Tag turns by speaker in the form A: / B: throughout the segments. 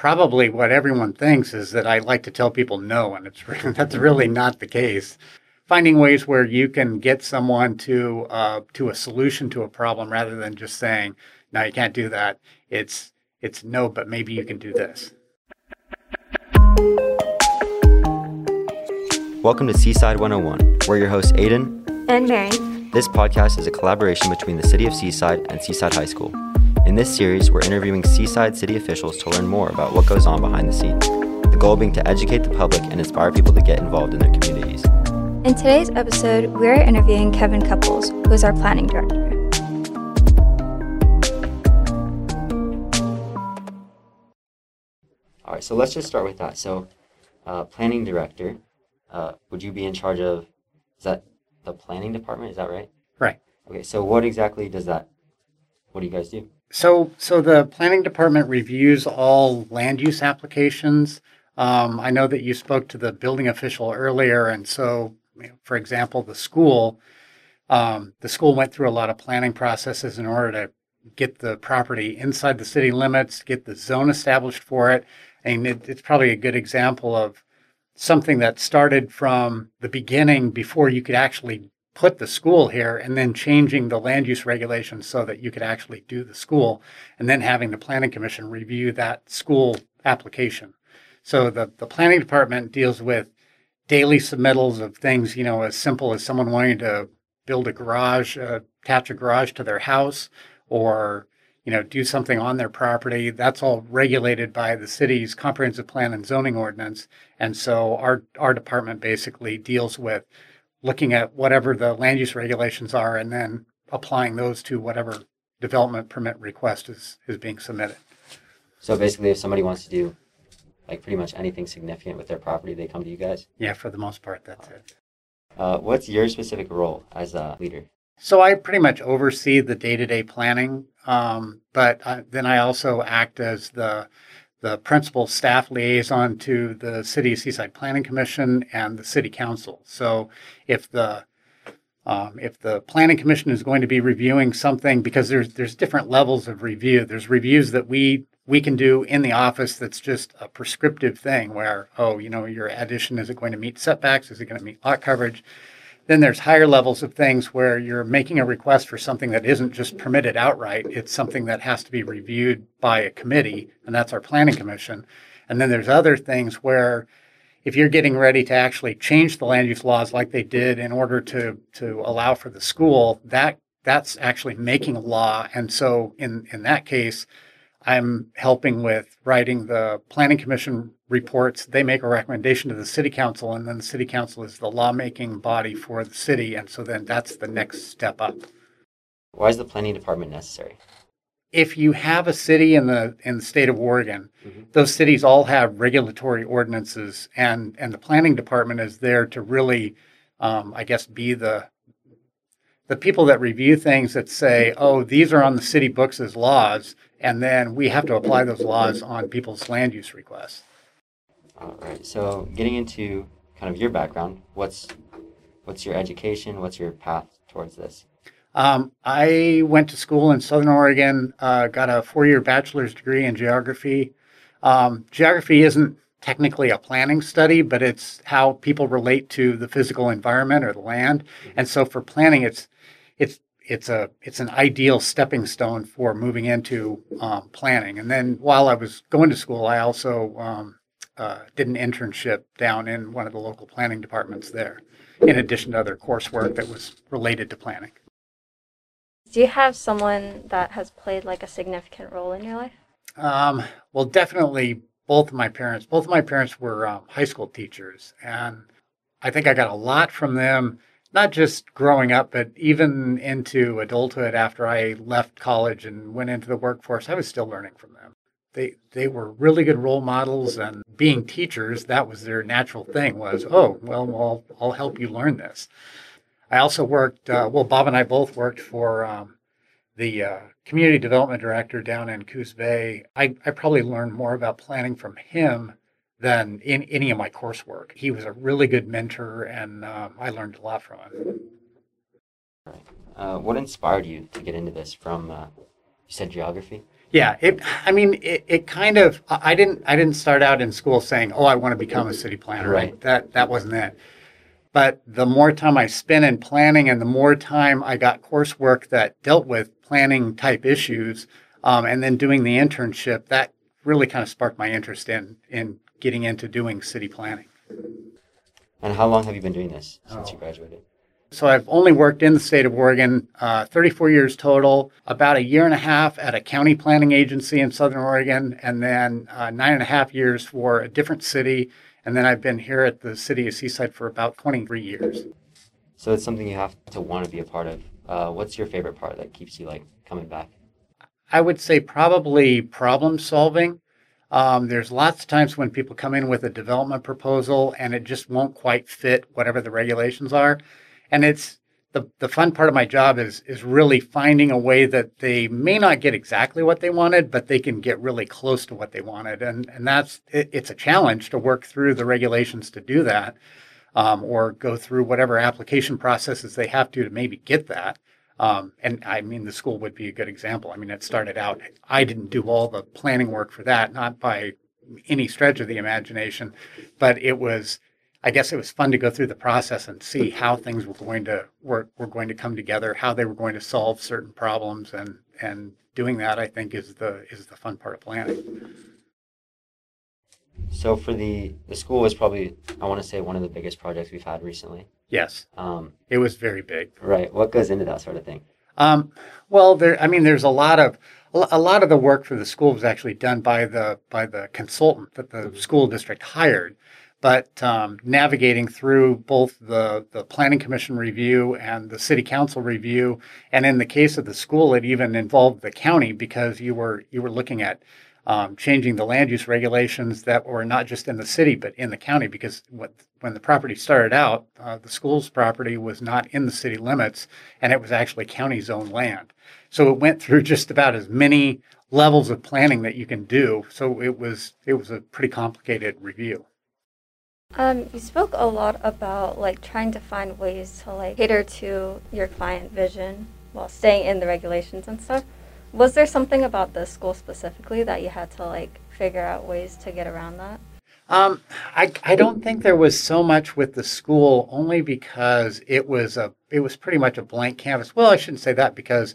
A: probably what everyone thinks is that I like to tell people no, and it's that's really not the case. Finding ways where you can get someone to uh, to a solution to a problem rather than just saying no, you can't do that. It's it's no, but maybe you can do this.
B: Welcome to Seaside 101. We're your hosts, Aiden
C: and Mary.
B: This podcast is a collaboration between the City of Seaside and Seaside High School. In this series, we're interviewing Seaside city officials to learn more about what goes on behind the scenes, the goal being to educate the public and inspire people to get involved in their communities.
C: In today's episode, we're interviewing Kevin Cupples, who is our planning director.
B: All right, so let's just start with that. So, uh, planning director, uh, would you be in charge of? Is that the planning department? Is that right?
A: Right.
B: Okay, so what exactly does that? What do you guys do?
A: So, so the planning department reviews all land use applications. Um, I know that you spoke to the building official earlier, and so, for example, the school, um, the school went through a lot of planning processes in order to get the property inside the city limits, get the zone established for it. And it, it's probably a good example of something that started from the beginning before you could actually put the school here and then changing the land use regulations so that you could actually do the school and then having the planning commission review that school application. So the, the planning department deals with daily submittals of things, you know, as simple as someone wanting to build a garage, uh, attach a garage to their house or, you know, do something on their property. That's all regulated by the city's comprehensive plan and zoning ordinance. And so our, our department basically deals with looking at whatever the land use regulations are and then applying those to whatever development permit request is, is being submitted.
B: So basically, if somebody wants to do like pretty much anything significant with their property, they come to you guys?
A: Yeah, for the most part, that's it.
B: Uh, what's your specific role as a leader?
A: So I pretty much oversee the day to day planning, um, but I, then I also act as the the principal staff liaison to the City Seaside Planning Commission and the City Council. So if the um, if the Planning Commission is going to be reviewing something, because there's there's different levels of review. There's reviews that we we can do in the office that's just a prescriptive thing where oh you know your addition is it going to meet setbacks is it going to meet lot coverage then there's higher levels of things where you're making a request for something that isn't just permitted outright. It's something that has to be reviewed by a committee, and that's our planning commission. And then there's other things where if you're getting ready to actually change the land use laws like they did in order to to allow for the school, that that's actually making a law. And so in in that case, I'm helping with writing the planning commission reports. They make a recommendation to the city council, and then the city council is the lawmaking body for the city. And so then that's the next step up.
B: Why is the planning department necessary?
A: If you have a city in the in the state of Oregon, mm-hmm. those cities all have regulatory ordinances, and and the planning department is there to really, um, I guess, be the the people that review things that say, oh, these are on the city books as laws, and then we have to apply those laws on people's land use requests.
B: All right. So, getting into kind of your background, what's what's your education? What's your path towards this?
A: Um, I went to school in Southern Oregon, uh, got a four-year bachelor's degree in geography. Um, geography isn't technically a planning study, but it's how people relate to the physical environment or the land. Mm-hmm. And so for planning, it's it's it's a it's an ideal stepping stone for moving into um, planning. And then while I was going to school, I also um, uh, did an internship down in one of the local planning departments there, in addition to other coursework that was related to planning.
C: Do you have someone that has played like a significant role in your life?
A: Um, well, definitely both of my parents. Both of my parents were um, high school teachers, and I think I got a lot from them not just growing up, but even into adulthood after I left college and went into the workforce, I was still learning from them. They they were really good role models, and being teachers, that was their natural thing. Was oh well, I'll I'll help you learn this. I also worked. Uh, well, Bob and I both worked for um, the uh, community development director down in Coos Bay. I I probably learned more about planning from him than in any of my coursework. He was a really good mentor, and um, I learned a lot from him.
B: Uh, what inspired you to get into this? From uh, you said geography.
A: Yeah, it. I mean, it, it kind of. I I didn't. I didn't start out in school saying, "Oh, I want to become a city planner."
B: Right.
A: That that wasn't it. But the more time I spent in planning, and the more time I got coursework that dealt with planning type issues, um, and then doing the internship, that really kind of sparked my interest in in getting into doing city planning.
B: And how long have you been doing this since
A: Oh.
B: you graduated?
A: So I've only worked in the state of Oregon, uh, 34 years total, about a year and a half at a county planning agency in Southern Oregon, and then uh, nine and a half years for a different city. And then I've been here at the city of Seaside for about 23 years.
B: So it's something you have to want to be a part of. Uh, what's your favorite part that keeps you like coming back?
A: I would say probably problem solving. Um, there's lots of times when people come in with a development proposal and it just won't quite fit whatever the regulations are. And it's the, the fun part of my job is is really finding a way that they may not get exactly what they wanted, but they can get really close to what they wanted. And and that's it, it's a challenge to work through the regulations to do that, um, or go through whatever application processes they have to to maybe get that. Um, and I mean, the school would be a good example. I mean, it started out, I didn't do all the planning work for that, not by any stretch of the imagination, but it was, I guess it was fun to go through the process and see how things were going to work, were going to come together, how they were going to solve certain problems. And, and doing that, I think is the, is the fun part of planning.
B: So for the the school was probably I want to say one of the biggest projects we've had recently.
A: Yes,
B: Um,
A: it was very big.
B: right. What goes into that sort of thing?
A: Um, well, there. I mean, there's a lot of a lot of the work for the school was actually done by the by the consultant that the school district hired. But um, navigating through both the the planning commission review and the city council review, and in the case of the school, it even involved the county because you were you were looking at um, changing the land use regulations that were not just in the city but in the county because what, when the property started out, uh, the school's property was not in the city limits and it was actually county zone land. So it went through just about as many levels of planning that you can do. So it was it was a pretty complicated review.
C: Um, you spoke a lot about like trying to find ways to like cater to your client vision while staying in the regulations and stuff. Was there something about the school specifically that you had to like figure out ways to get around that?
A: Um, I, I don't think there was so much with the school only because it was a it was pretty much a blank canvas. Well, I shouldn't say that because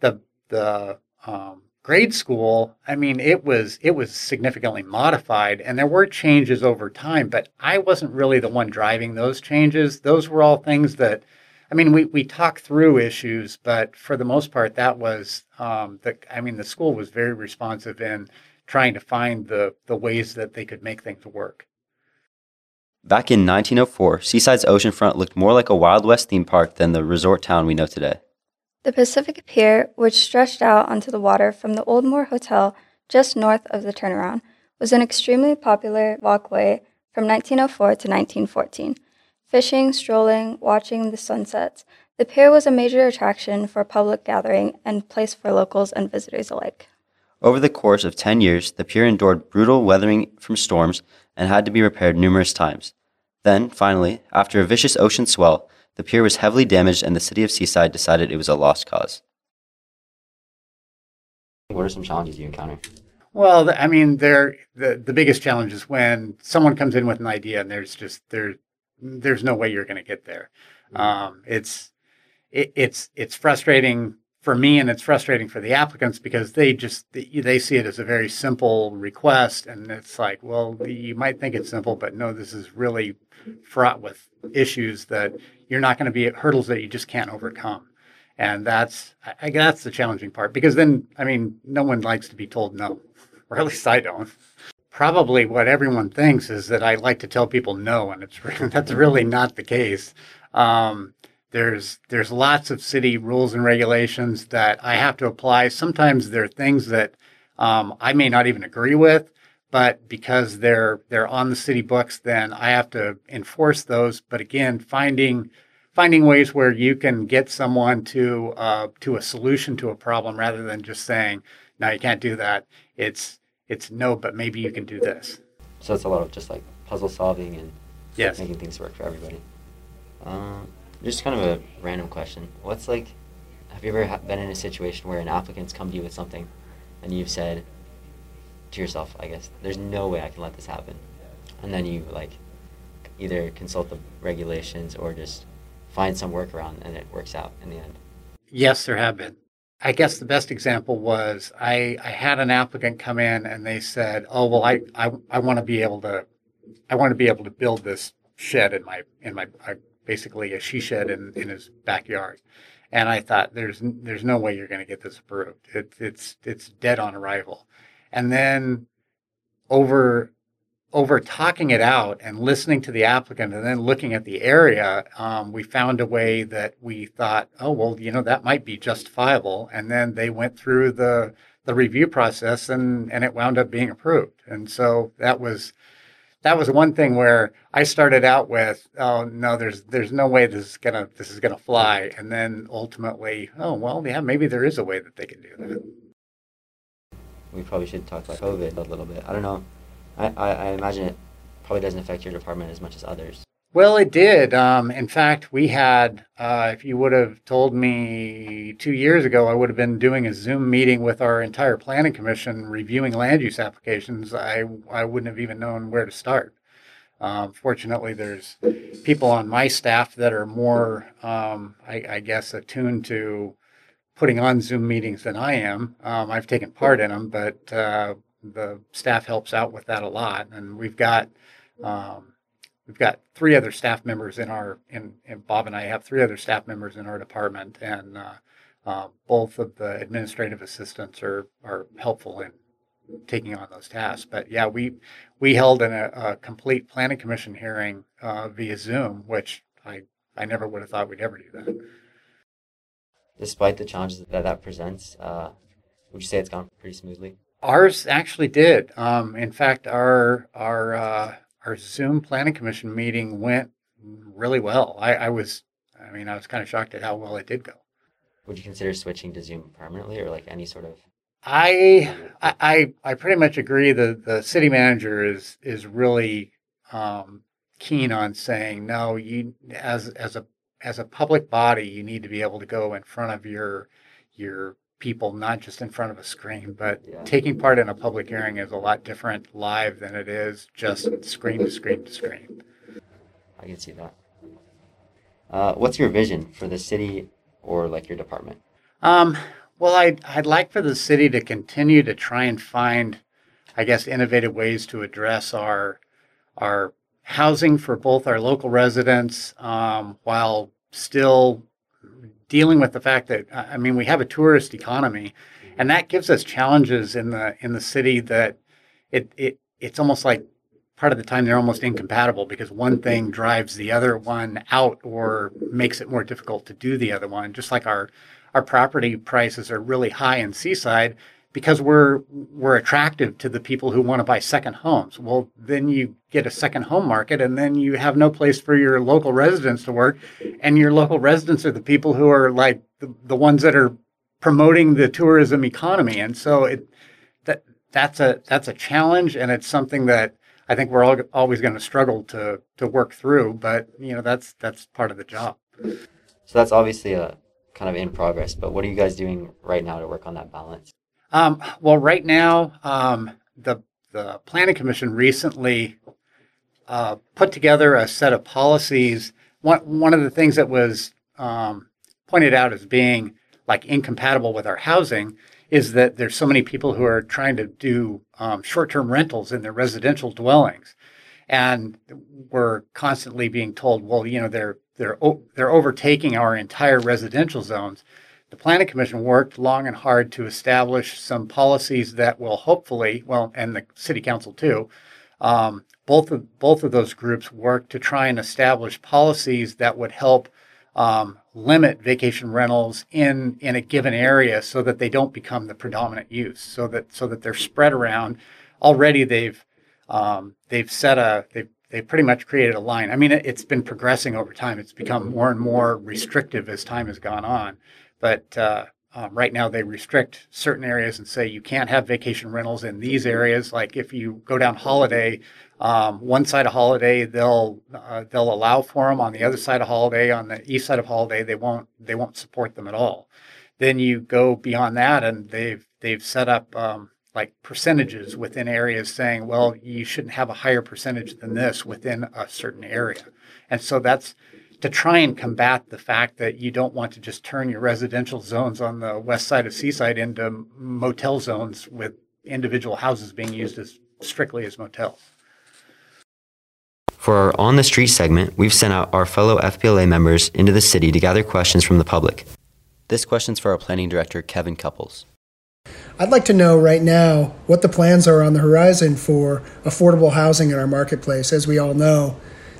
A: the the um, grade school, I mean, it was it was significantly modified, and there were changes over time. But I wasn't really the one driving those changes. Those were all things that, I mean, we we talked through issues, but for the most part, that was um, the. I mean, the school was very responsive in trying to find the the ways that they could make things work.
B: Back in 1904, Seaside's oceanfront looked more like a Wild West theme park than the resort town we know today.
D: The Pacific Pier, which stretched out onto the water from the Oldmore Hotel just north of the turnaround, was an extremely popular walkway from 1904 to 1914. Fishing, strolling, watching the sunsets, the pier was a major attraction for public gathering and place for locals and visitors alike.
B: Over the course of 10 years, the pier endured brutal weathering from storms and had to be repaired numerous times. Then, finally, after a vicious ocean swell, the pier was heavily damaged and the city of Seaside decided it was a lost cause. What are some challenges you encounter?
A: Well, I mean, there the the biggest challenge is when someone comes in with an idea and there's just there there's no way you're going to get there. Um, it's it, it's it's frustrating for me and it's frustrating for the applicants because they just they see it as a very simple request and it's like, well, you might think it's simple, but no, this is really fraught with issues that you're not going to be at hurdles that you just can't overcome. And that's, I I that's the challenging part because then, I mean, no one likes to be told no, or at least I don't. Probably what everyone thinks is that I like to tell people no, and it's that's really not the case. Um, there's there's lots of city rules and regulations that I have to apply. Sometimes there are things that um, I may not even agree with, but because they're they're on the city books, then I have to enforce those. But again, finding finding ways where you can get someone to uh, to a solution to a problem rather than just saying no, you can't do that. It's it's no, but maybe you can do this.
B: So it's a lot of just like puzzle solving and
A: Yes.
B: making things work for everybody. Um, just kind of a random question. What's like, have you ever been in a situation where an applicant's come to you with something and you've said to yourself, I guess, there's no way I can let this happen. And then you like either consult the regulations or just find some workaround and it works out in the end.
A: Yes, there have been. I guess the best example was I, I had an applicant come in and they said, "Oh well, I I, I want to be able to, I want to be able to build this shed in my in my I, basically a she shed in, in his backyard." And I thought, "There's there's no way you're going to get this approved. It, it's it's dead on arrival." And then over over talking it out and listening to the applicant and then looking at the area, um, we found a way that we thought, oh well, you know, that might be justifiable. And then they went through the the review process and and it wound up being approved. And so that was that was one thing where I started out with, oh no, there's there's no way this is gonna this is gonna fly. And then ultimately, oh well, yeah, maybe there is a way that they can do that.
B: We probably should talk about COVID a little bit. I don't know I, I, imagine it probably doesn't affect your department as much as others.
A: Well, it did. Um, in fact, we had, uh, if you would have told me two years ago, I would have been doing a Zoom meeting with our entire planning commission reviewing land use applications. I, I wouldn't have even known where to start. Um, fortunately, there's people on my staff that are more, um, I, I, guess, attuned to putting on Zoom meetings than I am. Um, I've taken part in them, but uh, the staff helps out with that a lot, and we've got um, we've got three other staff members in our in, in, Bob and I have three other staff members in our department, and uh, uh, both of the administrative assistants are are helpful in taking on those tasks. But yeah, we we held an, a, a complete planning commission hearing uh, via Zoom, which I I never would have thought we'd ever do that.
B: Despite the challenges that that presents, uh, would you say it's gone pretty smoothly?
A: Ours actually did. Um, in fact, our our uh, our Zoom planning commission meeting went really well. I, I was, I mean, I was kind of shocked at how well it did go.
B: Would you consider switching to Zoom permanently, or like any sort of?
A: I I I pretty much agree. The the city manager is is really um, keen on saying no. You as as a as a public body, you need to be able to go in front of your your people, not just in front of a screen, but yeah. taking part in a public hearing is a lot different live than it is just screen to screen to screen.
B: I can see that. Uh, what's your vision for the city or like your department?
A: Um, well, I'd, I'd like for the city to continue to try and find, I guess, innovative ways to address our our housing for both our local residents um, while still dealing with the fact that uh, I mean we have a tourist economy, and that gives us challenges in the in the city that it it it's almost like part of the time they're almost incompatible because one thing drives the other one out or makes it more difficult to do the other one. Just like our our property prices are really high in Seaside because we're we're attractive to the people who want to buy second homes. Well, then you get a second home market, and then you have no place for your local residents to work, and your local residents are the people who are like the, the ones that are promoting the tourism economy, and so it that that's a that's a challenge, and it's something that I think we're all, always going to struggle to to work through. But you know, that's that's part of the job.
B: So that's obviously a kind of in progress. But what are you guys doing right now to work on that balance?
A: Um, well, right now, um, the the planning commission recently uh, put together a set of policies. One one of the things that was um, pointed out as being like incompatible with our housing is that there's so many people who are trying to do um, short-term rentals in their residential dwellings, and we're constantly being told, well, you know, they're they're they're overtaking our entire residential zones the Planning Commission worked long and hard to establish some policies that will hopefully, well, and the City Council too, um, both of both of those groups worked to try and establish policies that would help um, limit vacation rentals in in a given area so that they don't become the predominant use, so that so that they're spread around. Already, they've um, they've set a they've they pretty much created a line. I mean, it, has been progressing over time. It's become more and more restrictive as time has gone on. But uh, um, right now, they restrict certain areas and say you can't have vacation rentals in these areas. Like if you go down Holiday, um, one side of Holiday they'll uh, they'll allow for them. On the other side of Holiday, on the east side of Holiday, they won't they won't support them at all. then you go beyond that, and they've they've set up um, like percentages within areas, saying, well, you shouldn't have a higher percentage than this within a certain area, and so that's to try and combat the fact that you don't want to just turn your residential zones on the west side of Seaside into motel zones with individual houses being used as strictly as motels.
B: For our On the Street segment, we've sent out our fellow FBLA members into the city to gather questions from the public. This question's for our planning director, Kevin Cupples.
E: I'd like to know right now what the plans are on the horizon for affordable housing in our marketplace. As we all know,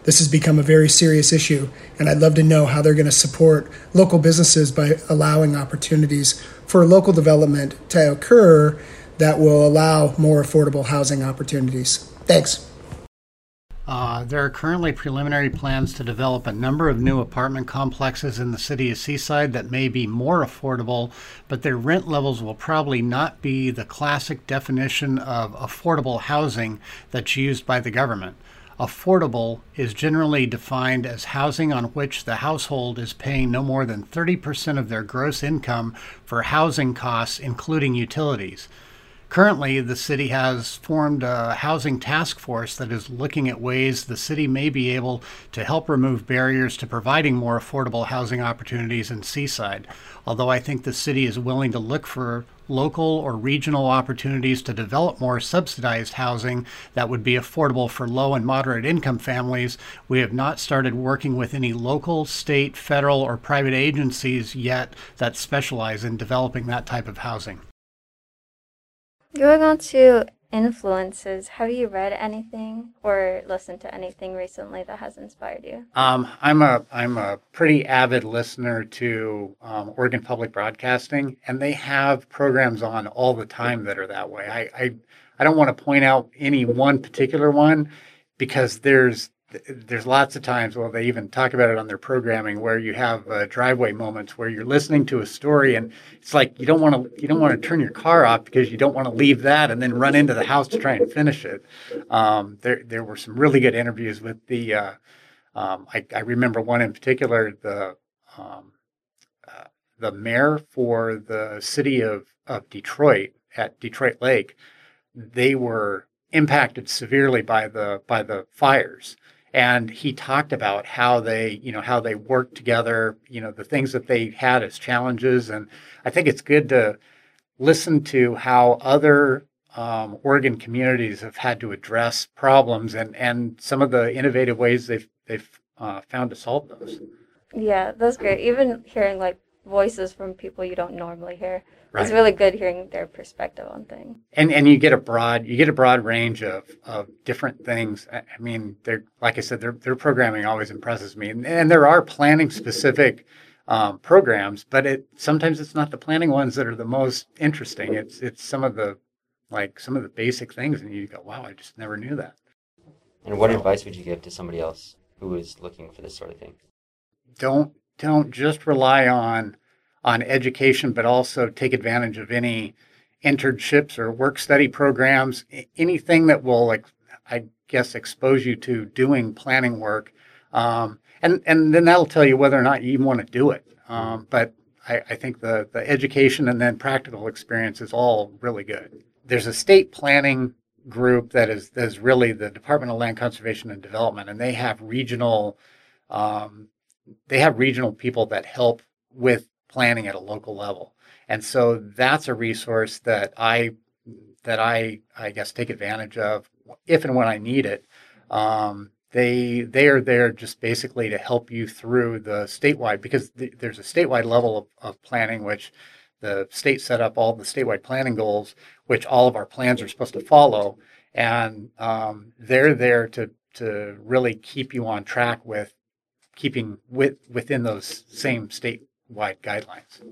E: this has become a very serious issue, and I'd love to know how they're going to support local businesses by allowing opportunities for local development to occur that will allow more affordable housing opportunities. Thanks.
A: Uh, there are currently preliminary plans to develop a number of new apartment complexes in the city of Seaside that may be more affordable, but their rent levels will probably not be the classic definition of affordable housing that's used by the government. Affordable is generally defined as housing on which the household is paying no more than 30% of their gross income for housing costs, including utilities. Currently, the city has formed a housing task force that is looking at ways the city may be able to help remove barriers to providing more affordable housing opportunities in Seaside. Although I think the city is willing to look for local or regional opportunities to develop more subsidized housing that would be affordable for low and moderate income families, we have not started working with any local, state, federal, or private agencies yet that specialize in developing that type of housing.
C: Going on to influences, have you read anything or listened to anything recently that has inspired you?
A: Um, I'm a I'm a pretty avid listener to um, Oregon Public Broadcasting, and they have programs on all the time that are that way. I I, I don't want to point out any one particular one because there's there's lots of times, well, they even talk about it on their programming, where you have uh, driveway moments where you're listening to a story, and it's like you don't want to you don't want to turn your car off because you don't want to leave that and then run into the house to try and finish it. Um, there there were some really good interviews with the. Uh, um, I, I, remember one in particular, the um, uh, the mayor for the city of of Detroit at Detroit Lake. They were impacted severely by the by the fires and he talked about how they you know how they worked together you know the things that they had as challenges. And i think it's good to listen to how other um, oregon communities have had to address problems and and some of the innovative ways they've they've uh, found to solve those.
C: Yeah that's great. Even hearing like voices from people you don't normally hear Right. It's really good hearing their perspective on things.
A: And and you get a broad you get a broad range of, of different things. I mean, they're like I said, their their programming always impresses me, and, and there are planning specific um, programs, but it sometimes it's not the planning ones that are the most interesting. It's it's some of the like some of the basic things, and you go, wow, I just never knew that.
B: And what advice would you give to somebody else who is looking for this sort of thing?
A: Don't don't just rely on on education, but also take advantage of any internships or work study programs, anything that will, like, I guess, expose you to doing planning work. Um, and, and then that'll tell you whether or not you even want to do it. Um, but I, I think the, the education and then practical experience is all really good. There's a state planning group that is, that is really the Department of Land Conservation and Development, and they have regional um, they have regional people that help with planning at a local level. And so that's a resource that I that I I guess take advantage of if and when I need it. Um, they they are there just basically to help you through the statewide because th- there's a statewide level of, of planning which the state set up all the statewide planning goals which all of our plans are supposed to follow and um, they're there to to really keep you on track with keeping with within those same state wide guidelines.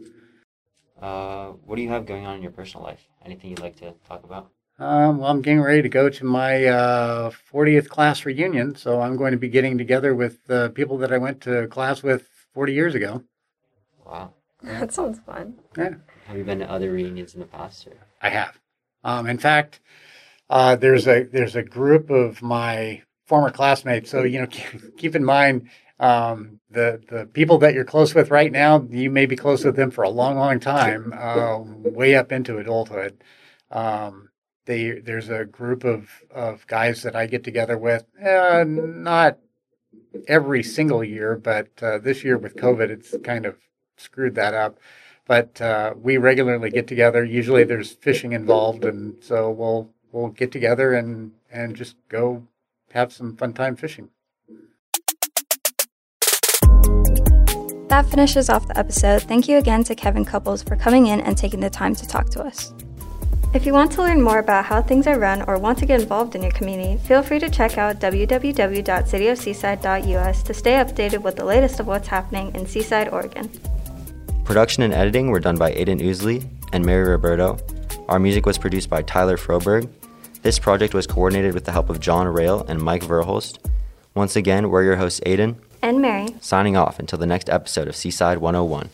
B: Uh, what do you have going on in your personal life? Anything you'd like to talk about?
A: Um, well, I'm getting ready to go to my uh, 40th class reunion, so I'm going to be getting together with the people that I went to class with 40 years ago.
B: Wow.
C: That sounds fun.
A: Yeah.
B: Have you been to other reunions in the past? Or?
A: I have. Um, in fact, uh, there's a there's a group of my former classmates. So you know, keep, keep in mind um, the the people that you're close with right now, you may be close with them for a long, long time, uh, way up into adulthood. Um, they, there's a group of, of guys that I get together with, uh, not every single year, but uh, this year with COVID, it's kind of screwed that up. But uh, we regularly get together. Usually, there's fishing involved, and so we'll we'll get together and and just go have some fun time fishing.
D: That finishes off the episode. Thank you again to Kevin Cupples for coming in and taking the time to talk to us.
C: If you want to learn more about how things are run or want to get involved in your community, feel free to check out www.cityofseaside.us to stay updated with the latest of what's happening in Seaside, Oregon.
B: Production and editing were done by Aiden Ousley and Mary Roberto. Our music was produced by Tyler Froberg. This project was coordinated with the help of John Rail and Mike Verholst. Once again, we're your hosts, Aiden
C: And Mary.
B: signing off until the next episode of Seaside 101.